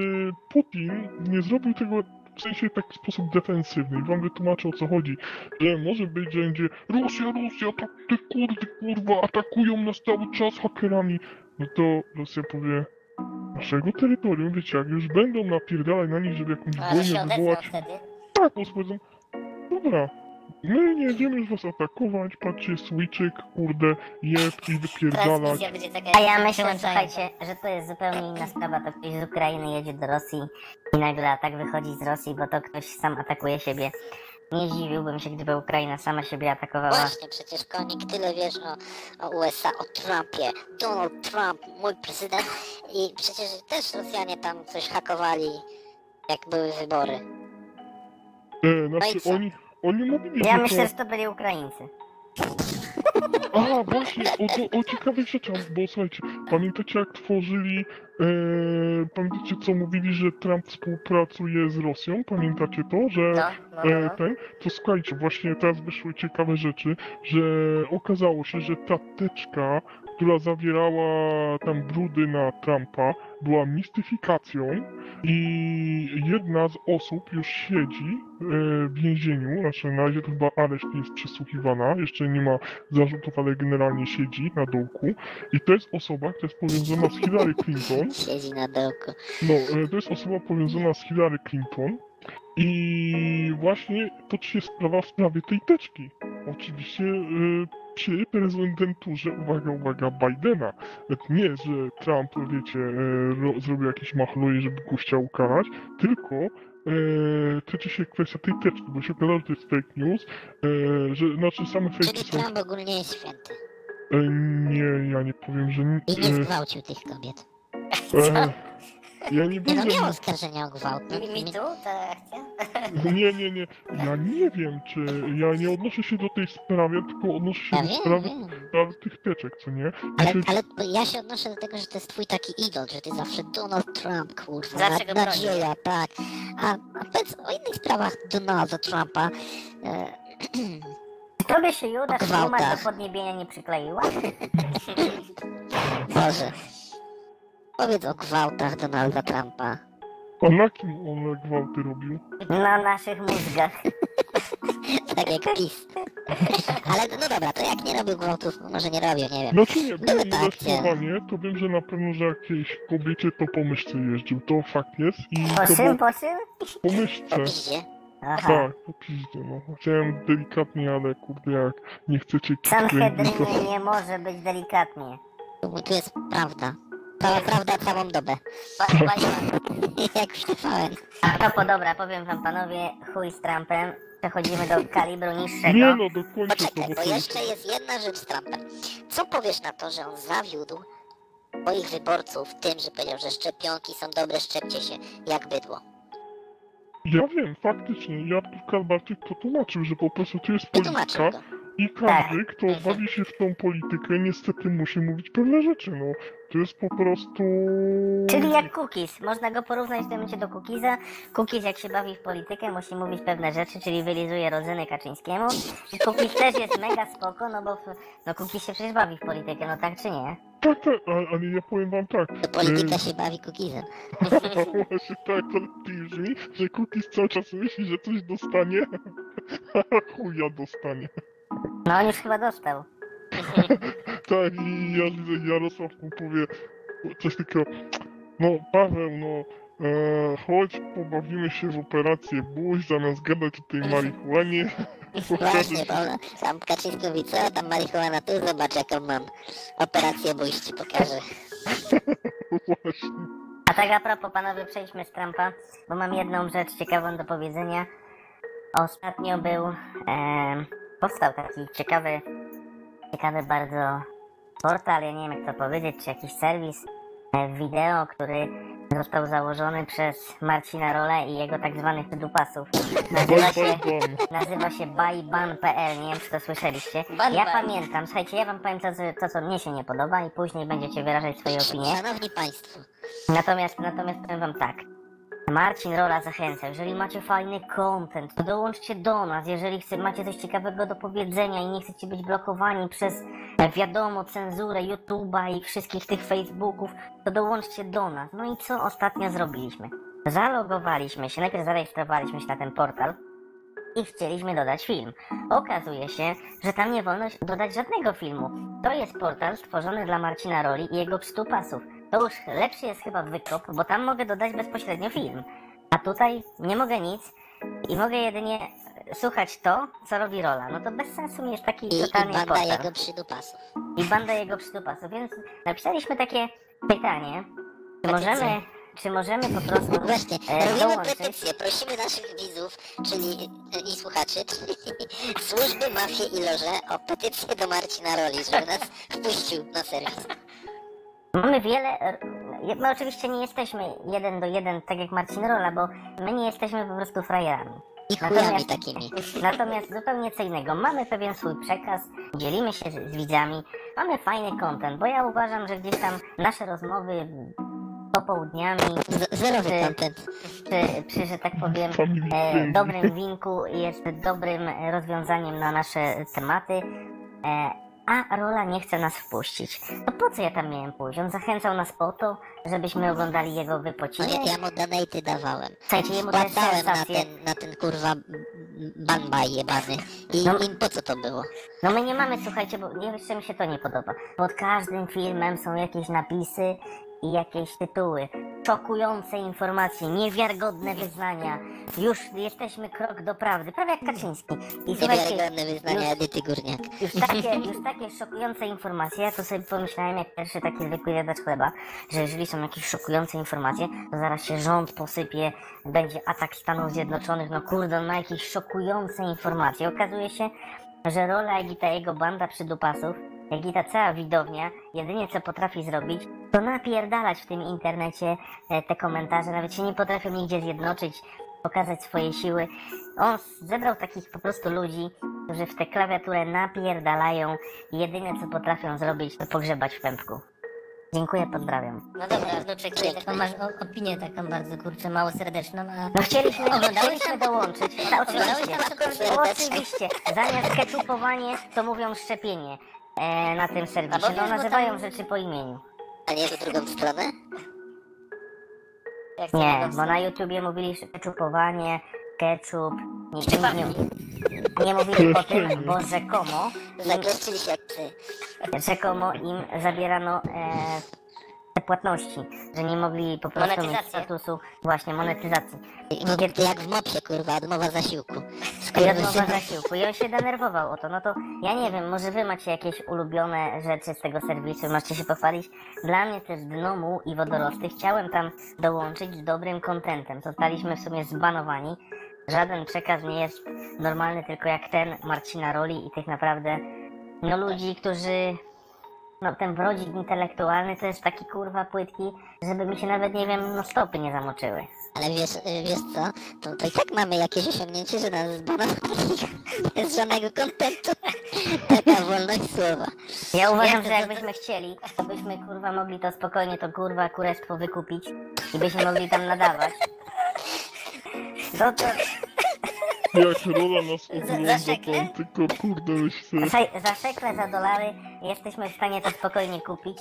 Putin nie zrobił tego w sensie w taki sposób defensywny. I wam wytłumaczę o co chodzi. Że może być, że będzie Rosja, Rosja, tak te kurdy, kurwa, atakują nas cały czas hakerami. No to Rosja powie, naszego terytorium, wiecie, jak już będą napierdalać na nich, żeby jakąś A wojnę wywołać, tak, to powiedzą, dobra, my nie będziemy już was atakować, patrzcie, switczyk, kurde, jeb i wypierdalać. Transmisja będzie taka A ja myślę, słuchajcie, że to jest zupełnie inna sprawa. To ktoś z Ukrainy jedzie do Rosji i nagle atak wychodzi z Rosji, bo to ktoś sam atakuje siebie. Nie zdziwiłbym się, gdyby Ukraina sama siebie atakowała. Właśnie, przecież konik tyle wiesz o, o USA, o Trumpie. Donald Trump, mój prezydent. I przecież też Rosjanie tam coś hakowali, jak były wybory. E, No i znaczy, co? oni, oni mówili, Ja że myślę, to... że to byli Ukraińcy. A, właśnie, o, o, o ciekawych rzeczach, bo słuchajcie, pamiętacie jak tworzyli, e, pamiętacie co mówili, że Trump współpracuje z Rosją? Pamiętacie to, że No, no, no, e, no. ten? To słuchajcie, właśnie teraz wyszły ciekawe rzeczy, że okazało się, że ta teczka, która zawierała tam brudy na Trumpa, była mistyfikacją i jedna z osób już siedzi e, w więzieniu, znaczy na razie to chyba areszt jest przesłuchiwana, jeszcze nie ma zarzutów, ale generalnie siedzi na dołku i to jest osoba, która jest powiązana z Hillary Clinton, Siedzi na dołku. no, e, to jest osoba powiązana z Hillary Clinton i właśnie toczy się sprawa w sprawie tej teczki. Oczywiście e, przy prezydenturze, uwaga, uwaga, Bidena. Nawet Nie, że Trump, wiecie, e, ro, zrobił jakieś machluje, żeby go chciał ukarać, tylko e, tyczy się kwestia tej teczki, bo się okazało, że to jest fake news, e, że, znaczy same fake Czyli są... Trump ogólnie jest święty. E, nie, ja nie powiem, że... nie- I nie E, zgwałcił tych kobiet. e, ja nie Nie wiem, no, miał oskarżenia o gwałt. No, Mi, mi mi- tu ta akcja? Nie, nie, nie. Ja nie wiem, czy. Ja nie odnoszę się do tej sprawy, tylko odnoszę się Ja do wiem, sprawy, wiem. sprawy tych teczek, co nie? Ale, ale ja się odnoszę do tego, że to jest twój taki idol, że ty zawsze Donald Trump, kurwa, Zawsze go na, nadzieja, tak. A, a powiedz o innych sprawach Donalda Trumpa. E, Tobie się Judasz O gwałtach. Numa do podniebienia nie przykleiła? Boże. Powiedz o gwałtach Donalda Trumpa. A na kim on gwałty robił? Na naszych mózgach. Tak jak PiS. Ale no dobra, to jak nie robił gwałtów, no może nie robił, nie wiem. Znaczy nie, Były było takie. molestowanie, to wiem, że na pewno, że jakiejś kobiecie to po myszce jeździł. To fakt jest. I Po to czym, było po czym? po Po myszce. piździe. Aha. Tak, po piździe, no. Chciałem delikatnie, ale kurde, jak nie chcecie Sanhedryny to... nie może być delikatnie. Tu jest prawda. Cała prawda całą dobę. Paliła. jak TVN. A propos, dobra, powiem wam panowie, chuj z Trumpem. Przechodzimy do kalibru niższego. Nie no, dokończę to, Poczekaj, bo bo to jest... jeszcze jest jedna rzecz z Trumpem. Co powiesz na to, że on zawiódł swoich wyborców tym, że powiedział, że szczepionki są dobre, szczepcie się, jak bydło. Ja wiem, faktycznie. Ja Barczyk to tłumaczył, że po prostu tu jest Wytłumaczył polityka go. I każdy, kto bawi się w tą politykę, niestety musi mówić pewne rzeczy, no. To jest po prostu... Czyli jak Cookies. Można go porównać w tym momencie do Cookiesa. Cookies jak się bawi w politykę musi mówić pewne rzeczy, czyli wylizuje rodzyny Kaczyńskiemu. I Cookies też jest mega spoko, no bo no Cookies się przecież bawi w politykę, no tak czy nie? Tak, tak, ale, ja powiem wam tak. To polityka się bawi cookiesem. e, Właśnie tak, to lepiej brzmi, że Cookies cały czas myśli, że coś dostanie, a chuja dostanie. No on już chyba dostał. Tak, i ja widzę, Jarosław mu powie coś takiego, no Paweł, no E, chodź, pobawimy się w operację buź, zamiast gadać o tej marihuanie. Właśnie, tam Kaczyński mówi, co tam marihuana, tu zobacz jaką mam operację bójść ci pokażę. Właśnie. A tak a propos, panowie, przejdźmy z Trumpa, bo mam jedną rzecz ciekawą do powiedzenia. Ostatnio był, em, powstał taki ciekawy, ciekawy bardzo portal, ja nie wiem jak to powiedzieć, czy jakiś serwis e, wideo, który został założony przez Marcina Rolę i jego tak zwanych dupasów. Nazywa się, nazywa się buyban.pl, nie wiem czy to słyszeliście. Ja pamiętam, słuchajcie, ja wam powiem to, co- to, co mnie się nie podoba i później będziecie wyrażać swoje opinie. Szanowni Państwo, Natomiast, natomiast powiem wam tak. Marcin Rola zachęca, jeżeli macie fajny content, to dołączcie do nas, jeżeli chce, macie coś ciekawego do powiedzenia i nie chcecie być blokowani przez, e, wiadomo, cenzurę YouTube'a i wszystkich tych Facebooków, to dołączcie do nas. No i co ostatnio zrobiliśmy? Zalogowaliśmy się, najpierw zarejestrowaliśmy się na ten portal i chcieliśmy dodać film. Okazuje się, że tam nie wolno dodać żadnego filmu. To jest portal stworzony dla Marcina Roli i jego pstupasów. To już lepszy jest chyba wykop, bo tam mogę dodać bezpośrednio film. A tutaj nie mogę nic i mogę jedynie słuchać to, co robi Rola. No to bez sensu mi jest taki i, i totalnie banda jego przydupasów. I banda jego pstupasów. Więc napisaliśmy takie pytanie, czy możemy, czy możemy po prostu Właśnie, e, robimy dołączyć petycję, prosimy naszych widzów, czyli i słuchaczy, czyli służby, mafie i loże o petycję do Marcina Roli, żeby nas wpuścił na serwis. Mamy wiele. My oczywiście nie jesteśmy jeden do jeden, tak jak Marcin Rola, bo my nie jesteśmy po prostu frajerami. I chujami Natomiast- takimi. Natomiast zupełnie co innego. Mamy pewien swój przekaz, dzielimy się z, z widzami, mamy fajny content, bo ja uważam, że gdzieś tam nasze rozmowy popołudniami, Z, zerowy Ty- content. przy, przy że tak powiem, e, dobrym winku jest dobrym e, rozwiązaniem na nasze tematy. E, a Rola nie chce nas wpuścić. To po co ja tam miałem pójść? On zachęcał nas po to, żebyśmy oglądali jego No wypociny. ja, ja mu donaty dawałem. Słuchajcie, jemu też na ten, na ten kurwa banbaj jebany. I No. im po co to było? No my nie mamy, słuchajcie, bo nie jeszcze mi się to nie podoba. Pod każdym filmem są jakieś napisy i jakieś tytuły. Szokujące informacje, niewiarygodne wyznania. Już jesteśmy krok do prawdy, prawie jak Kaczyński. I Niewiarygodne wyznania już- Edyty Górniak. już takie, już takie szokujące informacje, ja to sobie pomyślałem jak pierwszy taki zwykły jadacz chleba, że jeżeli są jakieś szokujące informacje, to zaraz się rząd posypie, będzie atak Stanów Zjednoczonych, no kurde, on ma jakieś szokujące informacje. Okazuje się, że rola i ta jego banda przydupasów, jak i ta cała widownia, jedynie co potrafi zrobić, to napierdalać w tym internecie e, te komentarze, nawet się nie potrafią nigdzie zjednoczyć, pokazać swoje siły. On zebrał takich po prostu ludzi, którzy w tę klawiaturę napierdalają i jedyne co potrafią zrobić, to pogrzebać w pępku. Dziękuję, pozdrawiam. No dobra, ty taką masz o- opinię taką bardzo, kurczę, mało serdeczną, a... No chcieliśmy, chcieliśmy dołączyć. Oczywiście, oczywiście. Zamiast keczupowanie, to mówią szczepienie e, na tym serwisie. A bo No nazywają tam- rzeczy po imieniu. A nie w drugą stronę? Jak Nie, bo na YouTubie mówili keczupowanie, ketchup, nie, Szczepami. nie, nie mówili o tym, bo rzekomo Zakleszczyli się jak psy. rzekomo im zabierano e, płatności, że nie mogli po prostu mieć statusu właśnie monetyzacji. No, to jak w mopsie, kurwa, odmowa zasiłku. I odmowa zasiłku. I on się denerwował o to. No to ja nie wiem, może wy macie jakieś ulubione rzeczy z tego serwisu, możecie się pochwalić. Dla mnie też dno muł i wodorosty chciałem tam dołączyć z dobrym kontentem. Zostaliśmy w sumie zbanowani. Żaden przekaz nie jest normalny, tylko jak ten Marcina Roli i tych naprawdę no ludzi, którzy no ten wrodzik intelektualny to jest taki kurwa płytki, żeby mi się nawet nie wiem, no stopy nie zamoczyły. Ale wiesz, y, wiesz co? To, to i tak mamy jakieś osiągnięcie, że nas zbanowali bez żadnego kontentu. Taka wolność słowa. Ja uważam, to- że jakbyśmy chcieli, to byśmy kurwa mogli to spokojnie to kurwa kurestwo wykupić i byśmy mogli tam nadawać. No to Jak rola nas ogląda, on tylko kurde myślę. za, za szekle, za dolary jesteśmy w stanie to spokojnie kupić.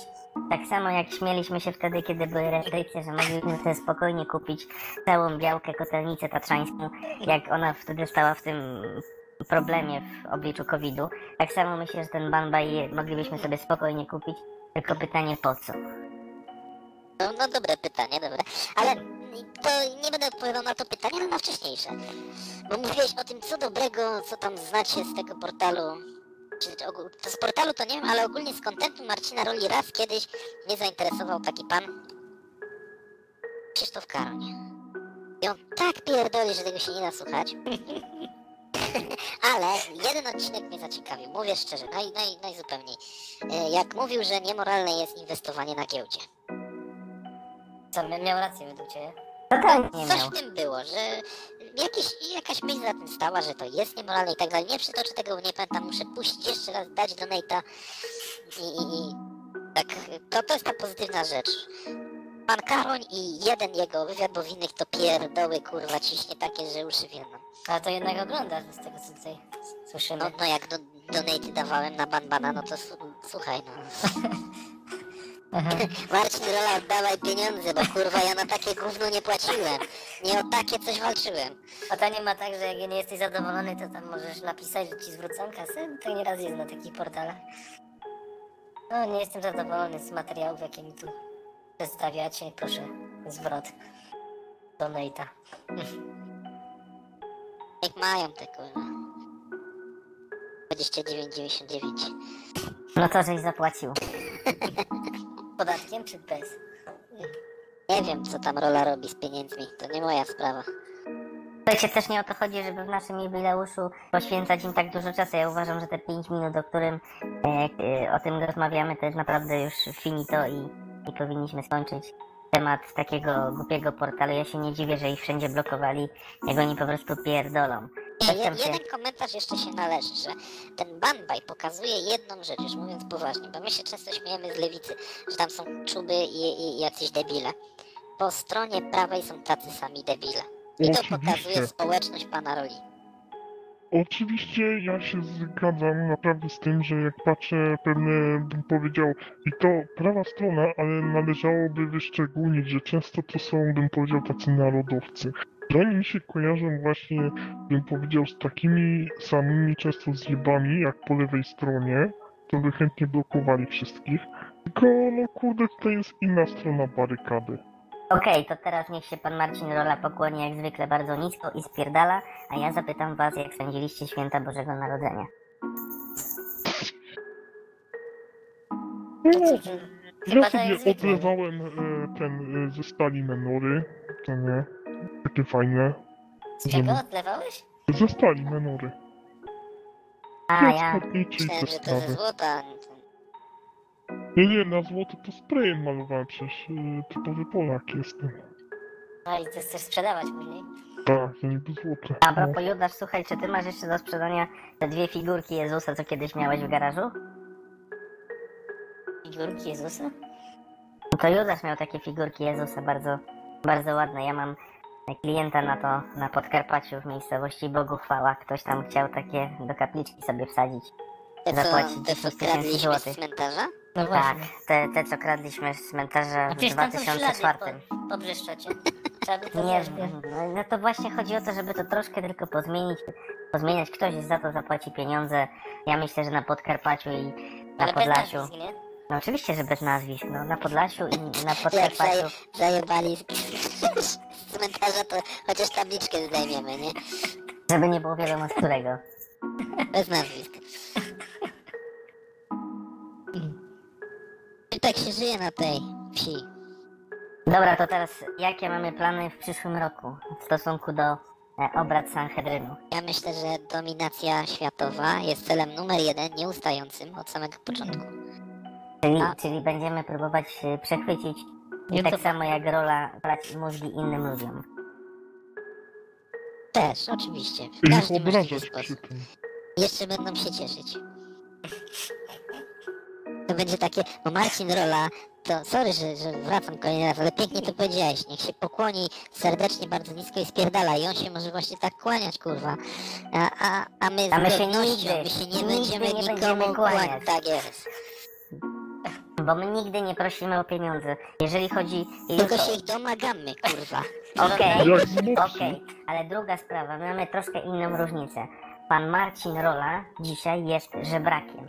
Tak samo jak śmieliśmy się wtedy, kiedy były restrykcje, że mogliśmy sobie spokojnie kupić całą białkę kotelnicę tatrzańską, jak ona wtedy stała w tym problemie w obliczu COVID-u. Tak samo myślę, że ten banbaj moglibyśmy sobie spokojnie kupić, tylko pytanie po co? No, no dobre pytanie, dobre. Ale to nie będę odpowiadał na to pytanie, ale na wcześniejsze. Bo mówiłeś o tym, co dobrego, co tam znacie z tego portalu. Z portalu to nie wiem, ale ogólnie z kontentu Marcina Roli raz kiedyś mnie zainteresował taki pan Krzysztof Karoń. I on tak pierdoli, że tego się nie da słuchać. Ale jeden odcinek mnie zaciekawił, mówię szczerze, naj, naj, najzupełniej. E, Jak mówił, że niemoralne jest inwestowanie na giełdzie. Co, mia- miał rację według ciebie? Totalnie nie Coś miał. w tym było, że jakiś, jakaś myśl za tym stała, że to jest niemoralne i tak dalej. Nie przytoczę tego, nie pamiętam, muszę puścić jeszcze raz, dać do Nate'a i, i, i tak, to, to jest ta pozytywna rzecz. Pan Karoń i jeden jego wywiad, bo w innych to pierdoły, kurwa, ciśnie takie, że uszy wielną. Ale to jednak oglądasz z tego, co tutaj słyszymy. No, no jak do, donaty dawałem na Banbana, no to słuchaj, no. Marcin Rola, oddawaj pieniądze, bo kurwa ja na takie gówno nie płaciłem. Nie o takie coś walczyłem. A to nie ma tak, że jak nie jesteś zadowolony, to tam możesz napisać, że ci zwrócą kasę? To nieraz jest na takich portalach. No, nie jestem zadowolony z materiałów, jakie mi tu przedstawiacie. Proszę, zwrot. Donata. Niech mają te kurwa. 29,99. No to żeś zapłacił. Podatkiem czy bez? Nie wiem, co tam Rola robi z pieniędzmi. To nie moja sprawa. Słuchajcie, też nie o to chodzi, żeby w naszym jubileuszu poświęcać im tak dużo czasu. Ja uważam, że te 5 minut, o którym e, e, o tym rozmawiamy, to jest naprawdę już finito i, i powinniśmy skończyć temat takiego głupiego portalu. Ja się nie dziwię, że ich wszędzie blokowali, jak oni po prostu pierdolą. Nie, je, jeden komentarz jeszcze się należy, że ten Banbaj pokazuje jedną rzecz, już mówiąc poważnie, bo my się często śmiejemy z lewicy, że tam są czuby i, i jacyś debile. Po stronie prawej są tacy sami debile. I to Oczywiście. pokazuje społeczność pana Roli. Oczywiście ja się zgadzam naprawdę z tym, że jak patrzę pewne, bym powiedział, i to prawa strona, ale należałoby wyszczególnić, że często to są, bym powiedział, tacy narodowcy. Oni mi się kojarzą właśnie, bym powiedział, z takimi samymi często zjebami, jak po lewej stronie, to by chętnie blokowali wszystkich. Tylko, no kurde, tutaj jest inna strona barykady. Okej, to teraz niech się pan Marcin Rola pokłoni jak zwykle bardzo nisko i spierdala, a ja zapytam was, jak spędziliście święta Bożego Narodzenia. No, Cóż, Ja to sobie odlewałem e, ten e, ze stali menory, to nie, takie fajne. Z czego odlewałeś? Ze stali menory. A, ja... Myślałem, te że to ze złota. Nie, nie, na złoto to sprayem malowałem przecież, e, typowy Polak jestem. No i to chcesz sprzedawać później. Tak, to niby złote. A propos Judasz, słuchaj, czy ty masz jeszcze do sprzedania te dwie figurki Jezusa, co kiedyś miałeś w garażu? Figurki Jezusa? No to Judasz miał takie figurki Jezusa, bardzo, bardzo ładne. Ja mam klienta na to, na Podkarpaciu w miejscowości Bogu Chwała. Ktoś tam chciał takie do kapliczki sobie wsadzić. Te, Zapłacić co, te, 10 co tysięcy kradliśmy z złotych. cmentarza? No Tak, te, te co kradliśmy z cmentarza A w przecież tam są ślady 2004. po, po to Nie, by- no, no to właśnie chodzi o to, żeby to troszkę tylko pozmienić, pozmieniać. Ktoś za to zapłaci pieniądze. Ja myślę, że na Podkarpaciu i na Ale Podlasiu. No oczywiście, że bez nazwisk. No, na Podlasiu i na Podkarpaciu. zaje, zajebali z z cmentarza, to chociaż tabliczkę zdejmiemy, nie? Żeby nie było wiadomo z którego. Bez nazwisk. I tak się żyje na tej wsi. Dobra, to teraz jakie mamy plany w przyszłym roku w stosunku do e, obrad Sanhedrynu? Ja myślę, że dominacja światowa jest celem numer jeden, nieustającym od samego początku. Czyli, czyli będziemy próbować przechwycić i Nie, tak samo jak rola brać mózgi innym ludziom. Też, oczywiście. W każdy możliwy sposób. Jeszcze będą się cieszyć. To będzie takie, bo Marcin Rola, to sorry, że, że wracam kolejny raz, ale pięknie to powiedziałeś, niech się pokłoni serdecznie, bardzo nisko i spierdala i on się może właśnie tak kłaniać, kurwa. A, a, a my z A my się nigdy, my się nie nigdy będziemy nie nikomu będziemy kłaniać. kłaniać. Tak jest. Bo my nigdy nie prosimy o pieniądze. Jeżeli chodzi... Tylko się ich domagamy, kurwa. Okej, z mopsy. okej, ale druga sprawa, my mamy troszkę inną różnicę. Pan Marcin Rola dzisiaj jest żebrakiem.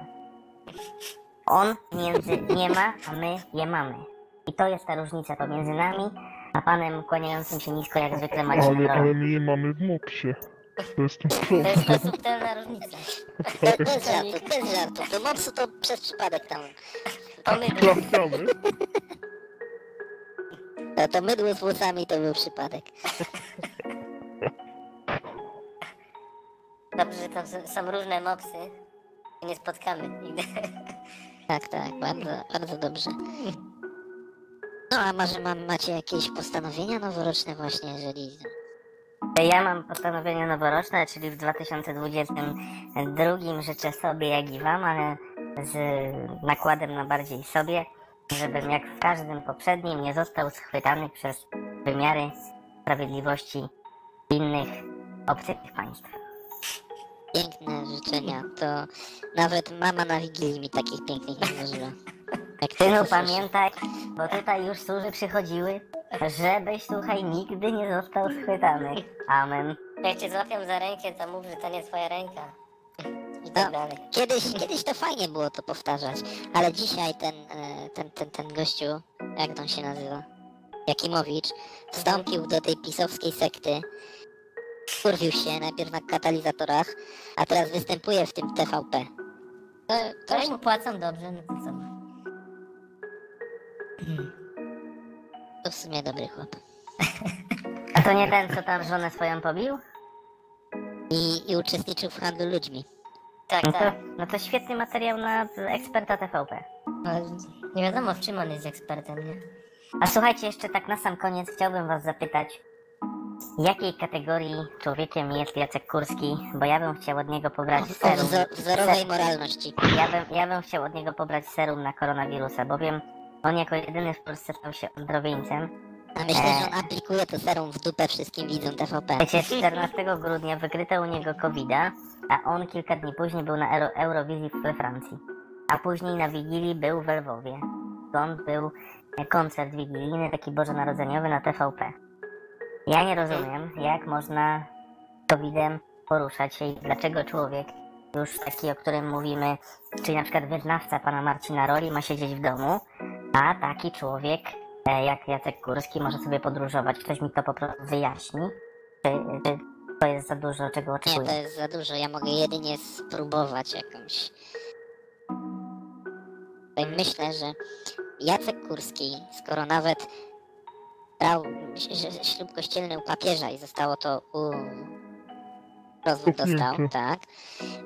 On pieniędzy nie ma, a my je mamy. I to jest ta różnica pomiędzy nami A panem kłaniającym się nisko jak zwykle Ale, Marcin ale Rol. my je mamy w mopsie. To jest ten To problem. jest ta subtelna różnica. Be- Bez żartu, bez żartu. To mopsu to przez przypadek tam. Pomydło. Trafiamy. To, to mydło z włosami to był przypadek. Dobrze, że tam są- są różne mopsy. I nie spotkamy nigdy. Tak, tak, bardzo, bardzo dobrze. No a może mam, macie jakieś postanowienia noworoczne właśnie, jeżeli... Ja mam postanowienie noworoczne, czyli w 2022 życzę sobie jak i wam, ale z nakładem na bardziej sobie, żebym jak w każdym poprzednim nie został schwytany przez wymiary sprawiedliwości innych obcych państw. Piękne życzenia, to nawet mama na Wigilii mi takich pięknych nie złożyła. Jak ty Synu, pamiętaj, bo tutaj już służy przychodziły, żebyś, słuchaj, nigdy nie został schwytany. Amen. Jak cię złapią za rękę, to mów, że to nie twoja ręka. No, dalej. kiedyś, kiedyś to fajnie było to powtarzać, ale dzisiaj ten, e, ten, ten, ten gościu, jak on się nazywa? Jakimowicz, wstąpił do tej pisowskiej sekty, kurwił się najpierw na katalizatorach, a teraz występuje w tym TVP. To, to mu płacą dobrze, no to co? To w sumie dobry chłop. A to nie ten, co tam żonę swoją pobił? I, I uczestniczył w handlu ludźmi. Tak, No to, tak. no to świetny materiał na eksperta TVP. Ale nie wiadomo w czym on jest ekspertem, nie? A słuchajcie, jeszcze tak na sam koniec chciałbym was zapytać, jakiej kategorii człowiekiem jest Jacek Kurski, bo ja bym chciał od niego pobrać serum. wzo, wzorowej moralności. ja, bym, ja bym chciał od niego pobrać serum na koronawirusa, bowiem on jako jedyny w Polsce stał się ozdrowieńcem. A myślę, że on aplikuje to serum w dupę wszystkim widzom TVP. Wiecie, 14 grudnia wykryto u niego covid a on kilka dni później był na Euro Eurowizji we Francji. A później na Wigilii był w Lwowie. Stąd był koncert wigilijny, taki bożonarodzeniowy na TVP. Ja nie rozumiem, jak można covidem poruszać się i dlaczego człowiek, już taki, o którym mówimy, czyli na przykład wyznawca pana Marcina Roli ma siedzieć w domu, a taki człowiek jak Jacek Kurski może sobie podróżować. Ktoś mi to po prostu wyjaśni. Czy, czy to jest za dużo, czego Nie, oczekuję? to jest za dużo. Ja mogę jedynie spróbować jakąś. Myślę, że Jacek Kurski, skoro nawet brał ślub kościelny u papieża i zostało to u... Rozwód dostał, tak.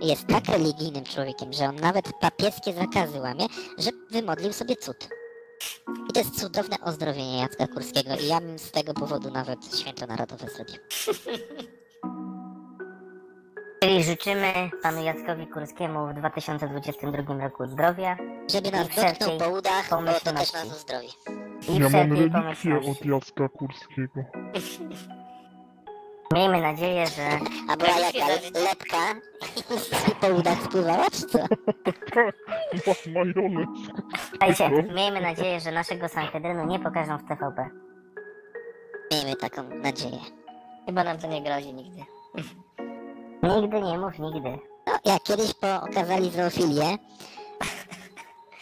Jest tak religijnym człowiekiem, że on nawet papieskie zakazy łamie, że wymodlił sobie cud. I to jest cudowne ozdrowienie Jacka Kurskiego i ja bym z tego powodu nawet święto narodowe zrobił. Czyli życzymy panu Jackowi Kurskiemu w 2022 roku zdrowia Żeby nas dotknął po udach, bo to też pomyślności. nas uzdrowi. i Ja mam pomyślności. od Jacka Kurskiego. Miejmy nadzieję, że A była Jak jaka lepka i po udach spływała, czy co? Słuchajcie, miejmy nadzieję, że naszego Sanhedrynu nie pokażą w TVP. Miejmy taką nadzieję. Chyba nam to nie grozi nigdy. Nigdy nie mów nigdy. No, jak kiedyś po okazali zoofilię,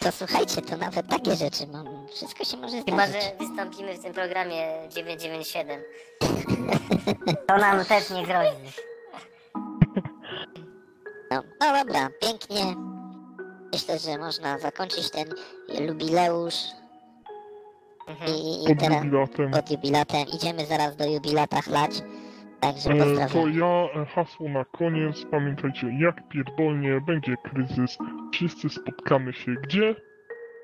to słuchajcie, to nawet takie rzeczy mam. Wszystko się może Chyba, zdarzyć. że wystąpimy w tym programie 997. To nam też nie grozi. No, no dobra, pięknie. Myślę, że można zakończyć ten jubileusz. I, i Pod teraz jubilatem. pod jubilatem. Idziemy zaraz do jubilata chlać. Także E, To ja e, hasło na koniec. Pamiętajcie, jak pierdolnie będzie kryzys, wszyscy spotkamy się gdzie?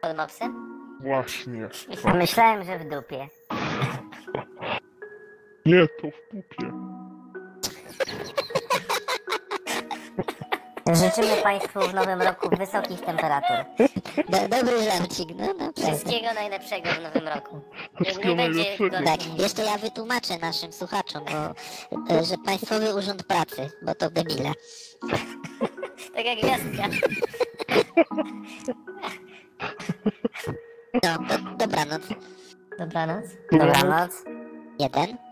Pod mopsem? Właśnie. Myślałem, że w dupie. Nie, to w pupie. Życzymy Państwu w nowym roku wysokich temperatur. Do, dobry żarcik, no, no. Wszystkiego najlepszego w nowym roku. Nie, Wszystkiego nie będzie gorzej. Tak, jeszcze ja wytłumaczę naszym słuchaczom, bo, e, że Państwowy Urząd Pracy, bo to debile. Tak jak gwiazdka. No, do, dobranoc. Dobranoc. Dobranoc. Jeden.